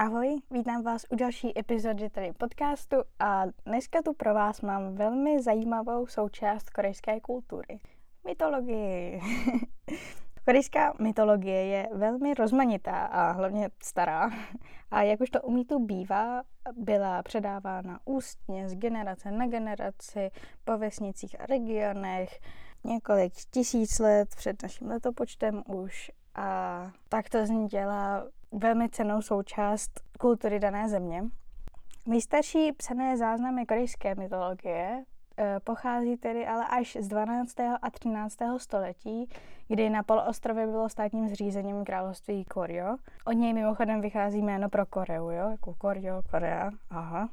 Ahoj, vítám vás u další epizody tady podcastu a dneska tu pro vás mám velmi zajímavou součást korejské kultury. Mytologii. Korejská mytologie je velmi rozmanitá a hlavně stará. A jak už to u mýtu bývá, byla předávána ústně z generace na generaci po vesnicích a regionech několik tisíc let před naším letopočtem už. A tak to z ní dělá velmi cenou součást kultury dané země. Nejstarší psané záznamy korejské mytologie eh, pochází tedy ale až z 12. a 13. století, kdy na poloostrově bylo státním zřízením království Koryo. Od něj mimochodem vychází jméno pro Koreu, jo? jako Koryo, Korea, aha.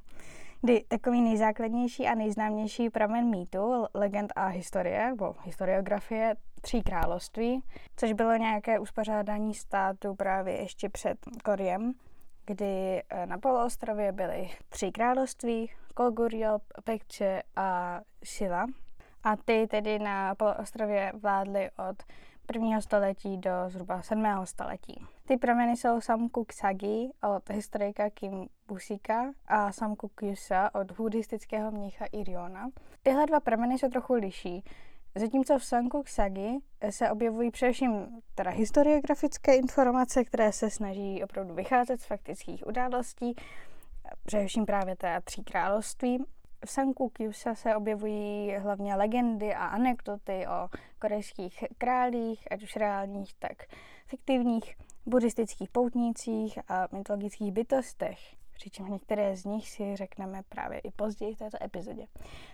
Kdy takový nejzákladnější a nejznámější pramen mýtu, legend a historie, nebo historiografie tří království, což bylo nějaké uspořádání státu právě ještě před Koriem, kdy eh, na poloostrově byly tři království, Koguryo, Pekče a Shila. A ty tedy na poloostrově vládly od prvního století do zhruba 7. století. Ty prameny jsou Samkuk Sagi od historika Kim Busika a Samkuk Yusa od buddhistického mnicha Iriona. Tyhle dva prameny se trochu liší. Zatímco v Sankuk Sagi se objevují především teda historiografické informace, které se snaží opravdu vycházet z faktických událostí, především právě té tří království. V Sanku Kyusa se objevují hlavně legendy a anekdoty o korejských králích, ať už reálních, tak fiktivních, buddhistických poutnících a mytologických bytostech přičemž některé z nich si řekneme právě i později v této epizodě.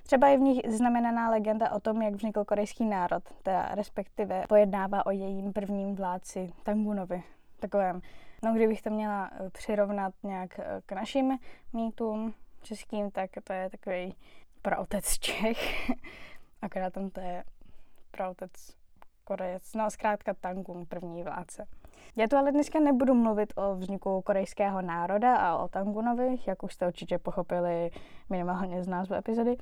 Třeba je v nich znamenaná legenda o tom, jak vznikl korejský národ, teda respektive pojednává o jejím prvním vládci Tangunovi, takovém. No, kdybych to měla přirovnat nějak eh, k našim mýtům českým, tak to je takový praotec Čech, akorát tam to je praotec Korejec, no zkrátka Tangun, první vládce. Já tu ale dneska nebudu mluvit o vzniku korejského národa a o Tangunovi, jak už jste určitě pochopili minimálně z názvu epizody,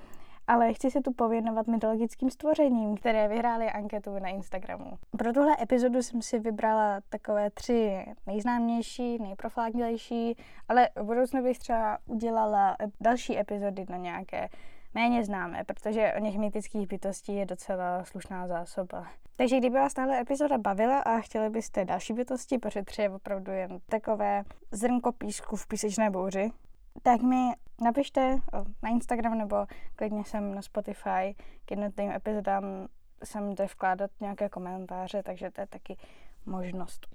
ale chci se tu pověnovat mytologickým stvořením, které vyhrály anketu na Instagramu. Pro tuhle epizodu jsem si vybrala takové tři nejznámější, nejprofláklejší, ale v budoucnu bych třeba udělala další epizody na nějaké méně známé, protože o něch mytických bytostí je docela slušná zásoba. Takže kdyby vás tahle epizoda bavila a chtěli byste další bytosti, protože tři je opravdu jen takové zrnko písku v písečné bouři, tak mi napište na Instagram nebo klidně sem na Spotify k jednotlivým epizodám sem jde vkládat nějaké komentáře, takže to je taky možnost.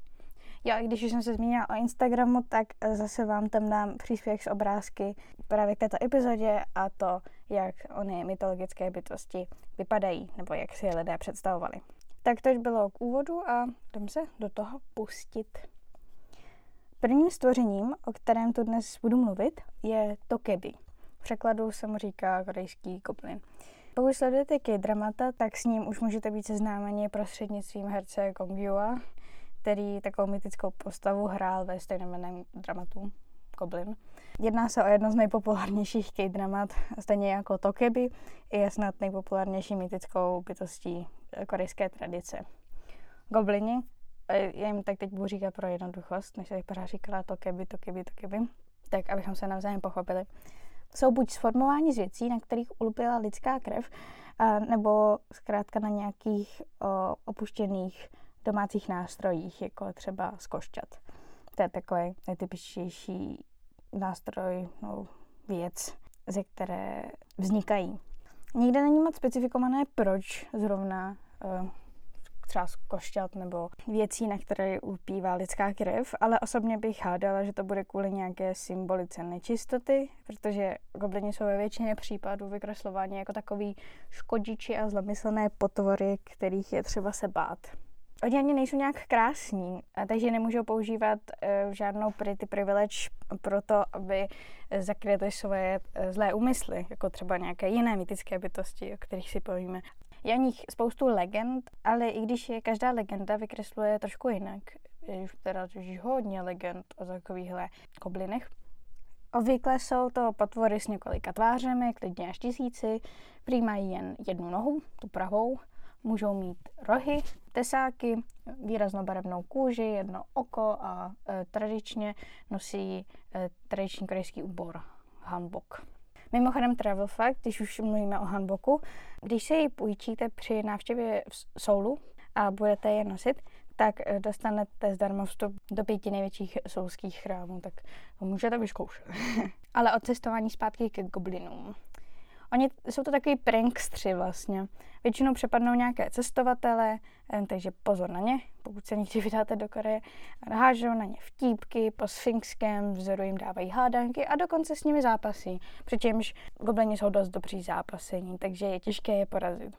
Jo, a když už jsem se zmínila o Instagramu, tak zase vám tam dám příspěvek z obrázky právě k této epizodě a to, jak ony mytologické bytosti vypadají, nebo jak si je lidé představovali. Tak to bylo k úvodu a jdeme se do toho pustit. Prvním stvořením, o kterém tu dnes budu mluvit, je Tokebi. V překladu se mu říká korejský koplin. Pokud sledujete K-dramata, tak s ním už můžete být seznámeni prostřednictvím herce Kong Yua, který takovou mytickou postavu hrál ve stejnojmenném dramatu Goblin. Jedná se o jedno z nejpopulárnějších K-dramat, stejně jako Tokebi, je snad nejpopulárnější mytickou bytostí korejské tradice. Goblini, já jim tak teď budu říkat pro jednoduchost, než se pořád říkala Tokebi, Tokebi, Tokebi, tak abychom se navzájem pochopili. Jsou buď sformováni z věcí, na kterých ulpěla lidská krev, a, nebo zkrátka na nějakých o, opuštěných domácích nástrojích, jako třeba skošťat. To je takový nejtypičtější nástroj, no, věc, ze které vznikají. Nikde není moc specifikované, proč zrovna uh, třeba košťat nebo věcí, na které upívá lidská krev, ale osobně bych hádala, že to bude kvůli nějaké symbolice nečistoty, protože goblini jsou ve většině případů vykreslováni jako takový škodiči a zlomyslné potvory, kterých je třeba se bát. Oni ani nejsou nějak krásní, takže nemůžou používat uh, žádnou pretty privilege pro to, aby zakryli svoje uh, zlé úmysly, jako třeba nějaké jiné mytické bytosti, o kterých si povíme. Je o nich spoustu legend, ale i když je každá legenda vykresluje trošku jinak, je už teda už hodně legend o takovýchhle koblinech. Obvykle jsou to potvory s několika tvářemi, klidně až tisíci, prý mají jen jednu nohu, tu pravou, můžou mít rohy, tesáky, výraznobarevnou kůži, jedno oko a e, tradičně nosí e, tradiční korejský úbor hanbok. Mimochodem travel fact, když už mluvíme o hanboku, když se ji půjčíte při návštěvě v Soulu a budete je nosit, tak e, dostanete zdarma vstup do pěti největších soulských chrámů, tak můžete vyzkoušet. Ale od cestování zpátky ke goblinům. Oni jsou to takový prankstři vlastně. Většinou přepadnou nějaké cestovatele, eh, takže pozor na ně, pokud se někdy vydáte do Koreje. Hážou na ně vtípky, po sfinxském vzoru jim dávají hádanky a dokonce s nimi zápasí. Přičemž goblini jsou dost dobří zápasení, takže je těžké je porazit.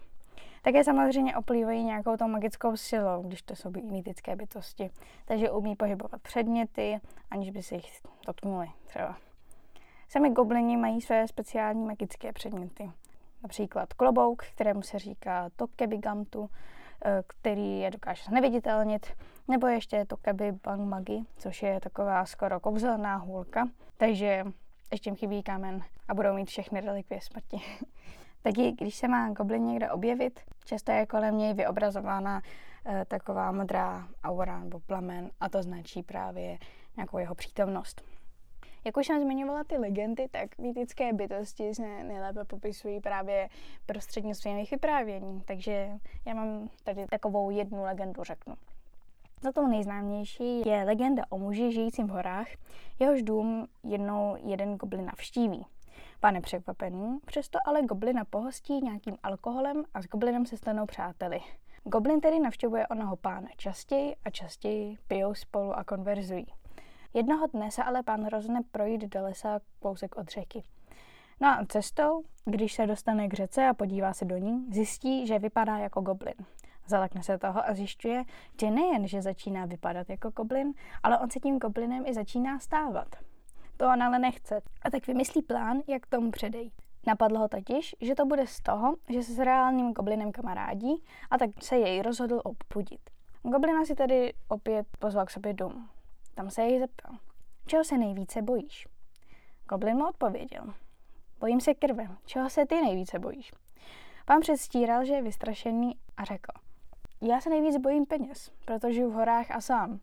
Také samozřejmě oplývají nějakou tou magickou silou, když to jsou mýtické bytosti. Takže umí pohybovat předměty, aniž by se jich dotknuli třeba. Sami goblini mají své speciální magické předměty. Například klobouk, kterému se říká tokebigamtu, eh, který je dokáže neviditelnit, nebo ještě tokebi bangmagi, což je taková skoro kouzelná hůlka, takže ještě jim chybí kámen a budou mít všechny relikvie smrti. Taky, když se má goblin někde objevit, často je kolem něj vyobrazována e, taková modrá aura nebo plamen a to značí právě nějakou jeho přítomnost. Jak už jsem zmiňovala ty legendy, tak mýtické bytosti se nejlépe popisují právě prostřednictvím jejich vyprávění. Takže já mám tady takovou jednu legendu řeknu. Za to nejznámější je legenda o muži žijícím v horách, jehož dům jednou jeden goblin navštíví. Pane překvapený, přesto ale goblina pohostí nějakým alkoholem a s goblinem se stanou přáteli. Goblin tedy navštěvuje onoho pána častěji a častěji, pijou spolu a konverzují. Jednoho dne se ale pán rozhodne projít do lesa kousek od řeky. No a cestou, když se dostane k řece a podívá se do ní, zjistí, že vypadá jako goblin. Zalekne se toho a zjišťuje, že nejen, že začíná vypadat jako goblin, ale on se tím goblinem i začíná stávat. To on ale nechce a tak vymyslí plán, jak tomu předejít. Napadlo ho totiž, že to bude z toho, že se s reálným goblinem kamarádí a tak se jej rozhodl obpudit. Goblina si tedy opět pozval k sobě domů. Tam se jej zeptal, čeho se nejvíce bojíš? Goblin mu odpověděl, bojím se krve, čeho se ty nejvíce bojíš? Pán předstíral, že je vystrašený a řekl, já se nejvíc bojím peněz, protože žiju v horách a sám.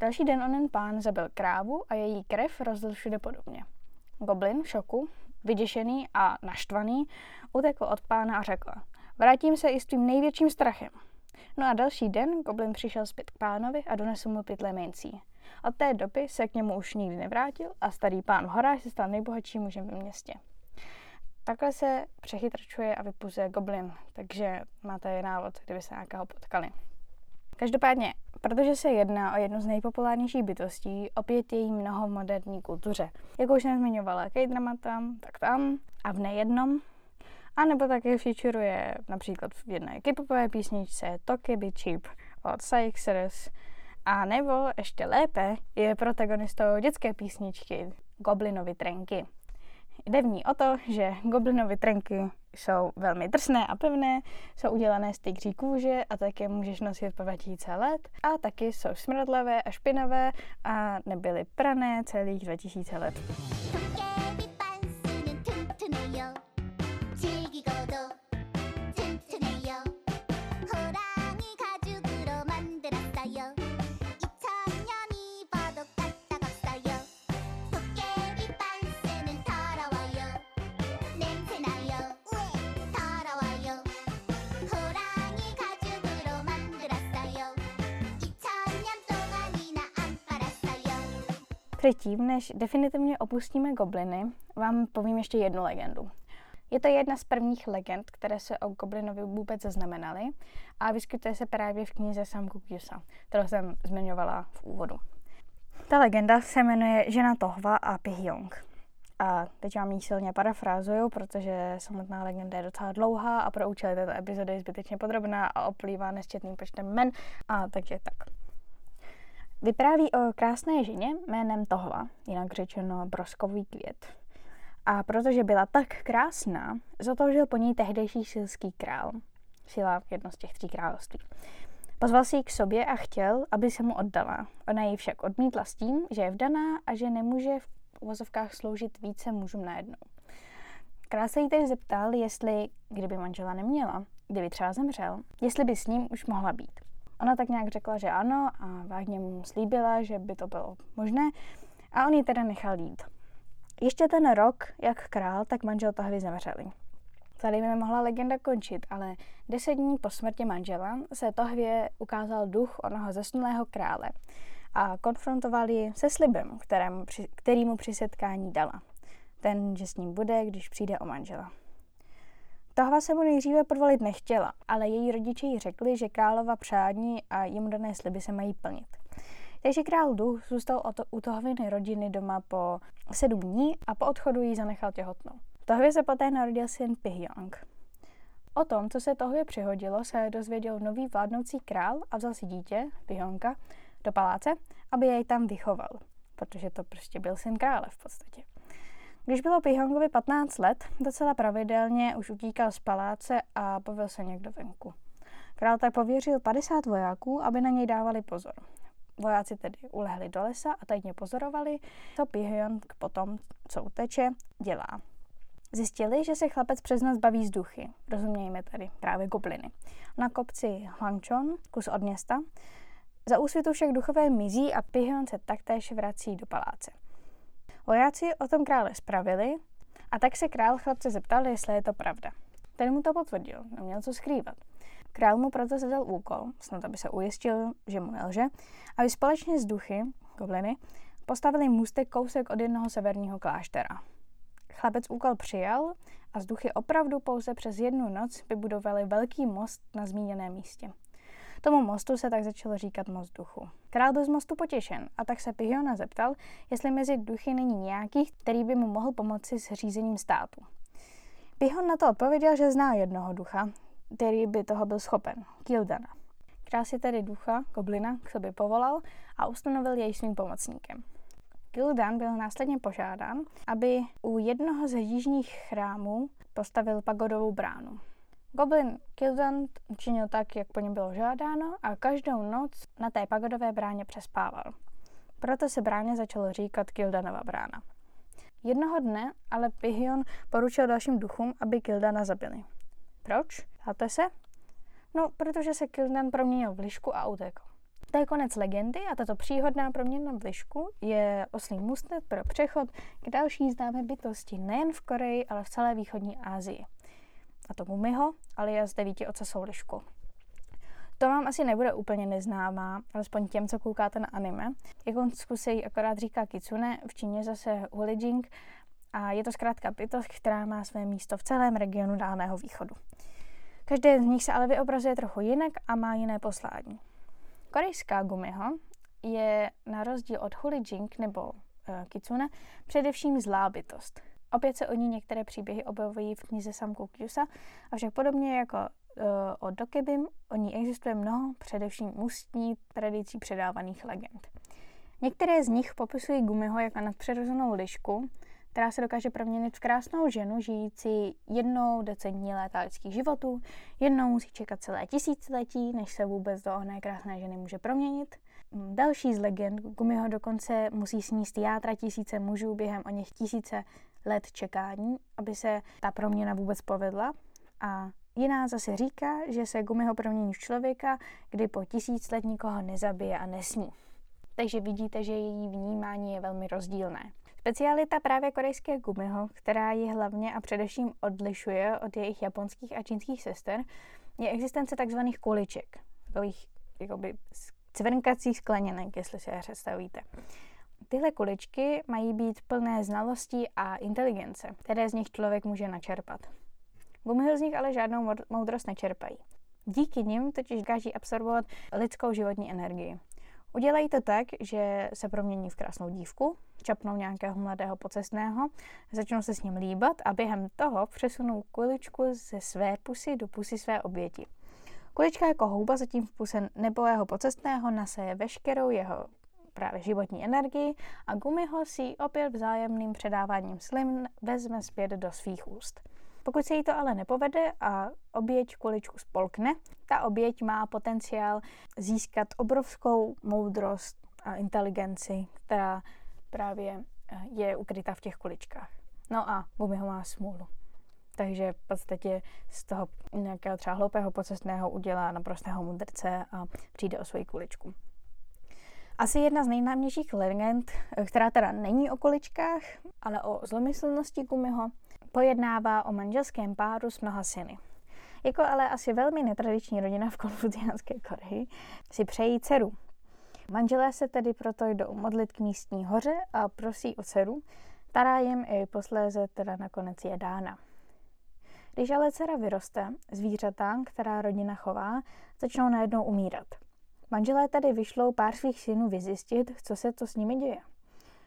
Další den onen pán zabil krávu a její krev rozlil všude podobně. Goblin v šoku, vyděšený a naštvaný, utekl od pána a řekl, vrátím se i s tvým největším strachem. No a další den Goblin přišel zpět k pánovi a donesl mu pytle mincí. Od té doby se k němu už nikdy nevrátil a starý pán v horách se stal nejbohatším mužem ve městě. Takhle se přechytračuje a vypuzuje goblin, takže máte návod, kdyby se nějakého potkali. Každopádně, protože se jedná o jednu z nejpopulárnějších bytostí, opět je jí mnoho v moderní kultuře. Jak už jsem zmiňovala K-dramata, tak tam a v nejednom. A nebo také featuruje například v jedné k písničce Toki Be Cheap od Sykes a nebo ještě lépe je protagonistou dětské písničky Goblinovy trenky. Jde v ní o to, že goblinovy trenky jsou velmi drsné a pevné, jsou udělané z tygří kůže a také můžeš nosit po 2000 let a taky jsou smradlavé a špinavé a nebyly prané celých 2000 let. Předtím, než definitivně opustíme gobliny, vám povím ještě jednu legendu. Je to jedna z prvních legend, které se o goblinovi vůbec zaznamenaly a vyskytuje se právě v knize Samku Kyusa, kterou jsem zmiňovala v úvodu. Ta legenda se jmenuje Žena Tohva a Pihyong. A teď vám ji silně parafrázuju, protože samotná legenda je docela dlouhá a pro účely této epizody je zbytečně podrobná a oplývá nesčetným počtem men, a takže tak. Vypráví o krásné ženě jménem Tohva, jinak řečeno broskový květ. A protože byla tak krásná, zatoužil po ní tehdejší silský král. Sila jedno z těch tří království. Pozval si ji k sobě a chtěl, aby se mu oddala. Ona ji však odmítla s tím, že je vdaná a že nemůže v uvozovkách sloužit více mužům najednou. Král se jí tedy zeptal, jestli, kdyby manžela neměla, kdyby třeba zemřel, jestli by s ním už mohla být. Ona tak nějak řekla, že ano a vážně mu slíbila, že by to bylo možné a on ji teda nechal jít. Ještě ten rok, jak král, tak manžel Tahvy zemřeli. Tady by mohla legenda končit, ale deset dní po smrti manžela se Tohvě ukázal duch onoho zesnulého krále a konfrontoval ji se slibem, kterému, který mu při setkání dala. Ten, že s ním bude, když přijde o manžela. Tohva se mu nejdříve podvolit nechtěla, ale její rodiče jí řekli, že králova přání a jemu dané sliby se mají plnit. Takže král Duch zůstal u Tohviny rodiny doma po sedm dní a po odchodu jí zanechal těhotnou. Tohvě se poté narodil syn Pihyang. O tom, co se Tohvě přihodilo, se dozvěděl nový vládnoucí král a vzal si dítě, Pihonka, do paláce, aby jej tam vychoval, protože to prostě byl syn krále v podstatě. Když bylo Pihongovi 15 let, docela pravidelně už utíkal z paláce a povil se někdo venku. Král tak pověřil 50 vojáků, aby na něj dávali pozor. Vojáci tedy ulehli do lesa a tajně pozorovali, co Pihong potom, co uteče, dělá. Zjistili, že se chlapec přes noc baví z duchy, rozumějme tady právě gobliny. Na kopci Huangchon, kus od města, za úsvitu však duchové mizí a Pihion se taktéž vrací do paláce. Vojáci o tom krále spravili a tak se král chlapce zeptal, jestli je to pravda. Ten mu to potvrdil, neměl co skrývat. Král mu proto zadal úkol, snad aby se ujistil, že mu nelže, aby společně s duchy, gobliny, postavili můstek kousek od jednoho severního kláštera. Chlapec úkol přijal a z duchy opravdu pouze přes jednu noc vybudovali velký most na zmíněném místě. Tomu mostu se tak začalo říkat most duchu. Král byl z mostu potěšen a tak se Pihiona zeptal, jestli mezi duchy není nějaký, který by mu mohl pomoci s řízením státu. Pihion na to odpověděl, že zná jednoho ducha, který by toho byl schopen, Kildana. Král si tedy ducha, goblina, k sobě povolal a ustanovil jej svým pomocníkem. Gildan byl následně požádán, aby u jednoho ze jižních chrámů postavil pagodovou bránu. Goblin Gildan učinil tak, jak po něm bylo žádáno a každou noc na té pagodové bráně přespával. Proto se bráně začalo říkat Gildanova brána. Jednoho dne ale Pihion poručil dalším duchům, aby Gildana zabili. Proč? Ptáte se? No, protože se Kildan proměnil v lišku a utekl. To je konec legendy a tato příhodná proměna v lišku je oslý můstek pro přechod k další známé bytosti nejen v Koreji, ale v celé východní Asii. A to Mumiho, alias devíti ocasou lišku. To vám asi nebude úplně neznámá, alespoň těm, co koukáte na anime. Japonsku se jí akorát říká kitsune, v Číně zase hulijing a je to zkrátka bytost, která má své místo v celém regionu Dálného východu. Každé z nich se ale vyobrazuje trochu jinak a má jiné poslání. Korejská gumiho je na rozdíl od Hulijing nebo uh, Kitsune především zlá bytost. Opět se o ní některé příběhy objevují v knize Samku Kyusa, avšak podobně jako uh, o Dokebim, o ní existuje mnoho především ústní tradicí předávaných legend. Některé z nich popisují Gumiho jako nadpřirozenou lišku, která se dokáže proměnit v krásnou ženu, žijící jednou decentní léta lidských životů. Jednou musí čekat celé tisíciletí, než se vůbec do oné krásné ženy může proměnit. Další z legend Gumiho dokonce musí sníst játra tisíce mužů během o něch tisíce let čekání, aby se ta proměna vůbec povedla. A jiná zase říká, že se Gumiho promění v člověka, kdy po tisíc let nikoho nezabije a nesní. Takže vidíte, že její vnímání je velmi rozdílné. Specialita právě korejské gumiho, která ji hlavně a především odlišuje od jejich japonských a čínských sester, je existence tzv. kuliček, takových jakoby cvrnkacích skleněnek, jestli si je představíte. Tyhle kuličky mají být plné znalostí a inteligence, které z nich člověk může načerpat. Gumiho z nich ale žádnou moudrost nečerpají. Díky nim totiž dokáží absorbovat lidskou životní energii. Udělají to tak, že se promění v krásnou dívku, čapnou nějakého mladého pocestného, začnou se s ním líbat a během toho přesunou kuličku ze své pusy do pusy své oběti. Kulička jako houba zatím v puse nebolého pocestného naseje veškerou jeho právě životní energii a Gumiho si opět vzájemným předáváním slim vezme zpět do svých úst. Pokud se jí to ale nepovede a oběť kuličku spolkne, ta oběť má potenciál získat obrovskou moudrost a inteligenci, která právě eh, je ukryta v těch kuličkách. No a Bumi ho má smůlu. takže v podstatě z toho nějakého třeba hloupého pocestného udělá naprostého mudrce a přijde o svoji kuličku. Asi jedna z nejnámějších legend, která teda není o kuličkách, ale o zlomyslnosti Gumiho, pojednává o manželském páru s mnoha syny. Jako ale asi velmi netradiční rodina v konfuciánské Koreji si přejí dceru. Manželé se tedy proto jdou modlit k místní hoře a prosí o dceru, která jim i posléze teda nakonec je dána. Když ale dcera vyroste, zvířata, která rodina chová, začnou najednou umírat. Manželé tedy vyšlou pár svých synů vyzjistit, co se to s nimi děje.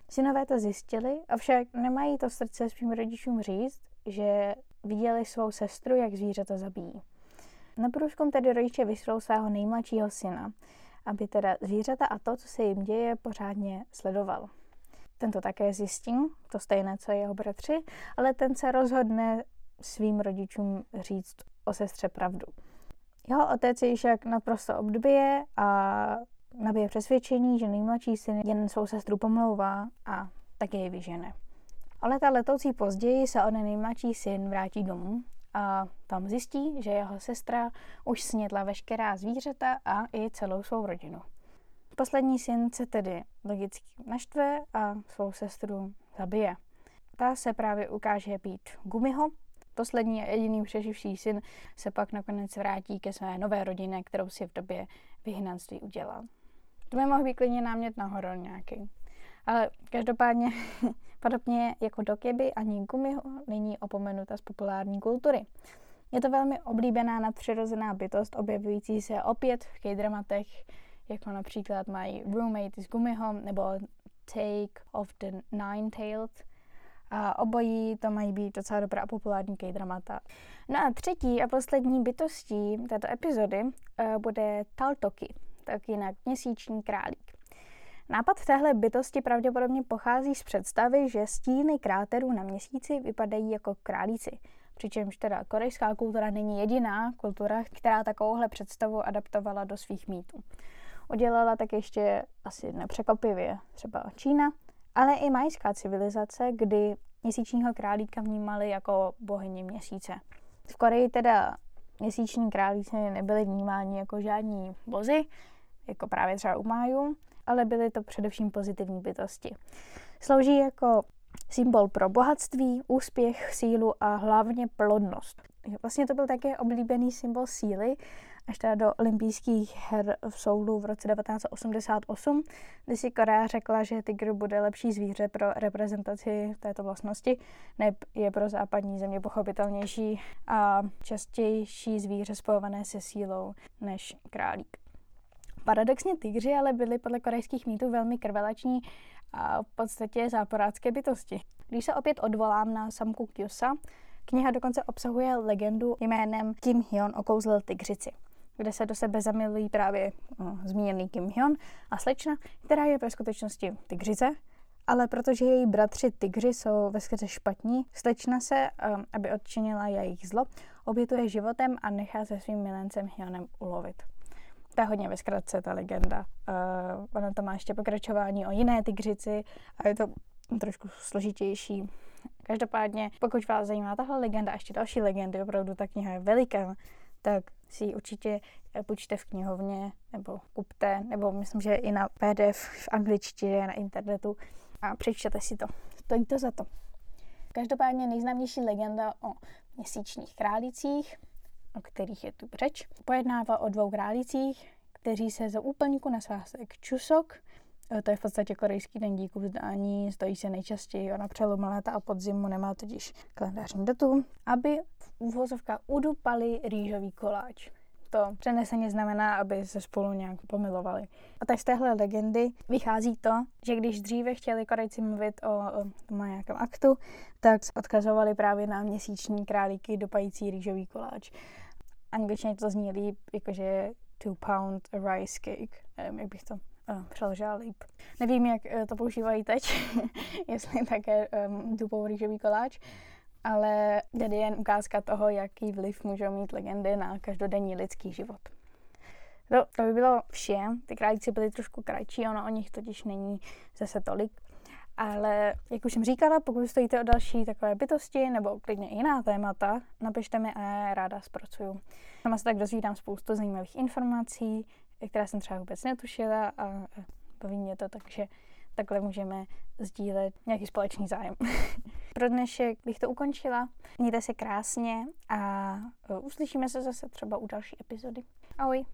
Synové to zjistili, avšak nemají to srdce svým rodičům říct, že viděli svou sestru, jak zvířata zabíjí. Na průzkum tedy rodiče vyšlou svého nejmladšího syna, aby teda zvířata a to, co se jim děje, pořádně sledoval. Ten to také zjistí, to stejné, co jeho bratři, ale ten se rozhodne svým rodičům říct o sestře pravdu. Jeho otec je však naprosto obdobě a nabije přesvědčení, že nejmladší syn jen svou sestru pomlouvá a také ji vyžene. Ale ta letoucí později se on nejmladší syn vrátí domů a tam zjistí, že jeho sestra už snědla veškerá zvířata a i celou svou rodinu. Poslední syn se tedy logicky naštve a svou sestru zabije. Ta se právě ukáže být Gumiho, poslední a jediný přeživší syn se pak nakonec vrátí ke své nové rodině, kterou si v době vyhnanství udělal. To by mohl být klidně námět na horor nějaký. Ale každopádně, podobně jako Dokeby, ani Gumiho není opomenuta z populární kultury. Je to velmi oblíbená nadpřirozená bytost, objevující se opět v k-dramatech, jako například mají Roommate z Gumiho nebo Take of the Nine-Tailed, a obojí to mají být docela dobrá a populární K-dramata. No a třetí a poslední bytostí této epizody uh, bude Taltoki, tak jinak měsíční králík. Nápad téhle bytosti pravděpodobně pochází z představy, že stíny kráterů na měsíci vypadají jako králíci. Přičemž teda korejská kultura není jediná kultura, která takovouhle představu adaptovala do svých mýtů. Udělala tak ještě asi nepřekvapivě třeba Čína, ale i majská civilizace, kdy měsíčního králíka vnímali jako bohyni měsíce. V Koreji teda měsíční králíci nebyly vnímáni jako žádní bozy, jako právě třeba u Májů, ale byly to především pozitivní bytosti. Slouží jako symbol pro bohatství, úspěch, sílu a hlavně plodnost. Vlastně to byl také oblíbený symbol síly až teda do olympijských her v Soulu v roce 1988, kdy si Korea řekla, že tygr bude lepší zvíře pro reprezentaci této vlastnosti, neb je pro západní země pochopitelnější a častější zvíře spojované se sílou než králík. Paradoxně tygři ale byli podle korejských mýtů velmi krvelační a v podstatě záporácké bytosti. Když se opět odvolám na samku Kyosa, kniha dokonce obsahuje legendu jménem Kim Hyun okouzlil tygřici kde se do sebe zamilují právě no, zmíněný Kim Hyun a slečna, která je ve skutečnosti tygřice, ale protože její bratři tygři jsou ve špatní, slečna se, um, aby odčinila jejich zlo, obětuje životem a nechá se svým milencem Hyonem ulovit. To je hodně ve zkratce ta legenda. Uh, ono to má ještě pokračování o jiné tygřici a je to trošku složitější. Každopádně, pokud vás zajímá tahle legenda a ještě další legendy, opravdu ta kniha je veliká, tak si ji určitě eh, půjčte v knihovně nebo kupte, nebo myslím, že i na PDF v angličtině na internetu a přečtěte si to. Stojí to za to. Každopádně nejznámější legenda o měsíčních králících, o kterých je tu řeč, pojednává o dvou králících, kteří se za úplníku na svásek Čusok, to je v podstatě korejský den díku vzdání, stojí se nejčastěji na přelomu léta a podzimu, nemá totiž kalendářní datum, aby úvozovka udupali rýžový koláč. To přeneseně znamená, aby se spolu nějak pomilovali. A tak z téhle legendy vychází to, že když dříve chtěli Korejci mluvit o, o nějakém aktu, tak odkazovali právě na měsíční králíky dopající rýžový koláč. Angličtině to zní líp, jakože two pound rice cake, nevím, jak bych to uh, přeložila líp. Nevím, jak uh, to používají teď, jestli také um, dupou rýžový koláč, ale tady je jen ukázka toho, jaký vliv můžou mít legendy na každodenní lidský život. To, to by bylo vše. Ty králíci byly trošku kratší, ono o nich totiž není zase tolik. Ale jak už jsem říkala, pokud stojíte o další takové bytosti nebo klidně jiná témata, napište mi a já ráda zpracuju. Sama se tak dozvídám spoustu zajímavých informací, které jsem třeba vůbec netušila a baví mě to, takže takhle můžeme sdílet nějaký společný zájem. Pro dnešek bych to ukončila. Mějte se krásně a uslyšíme se zase třeba u další epizody. Ahoj!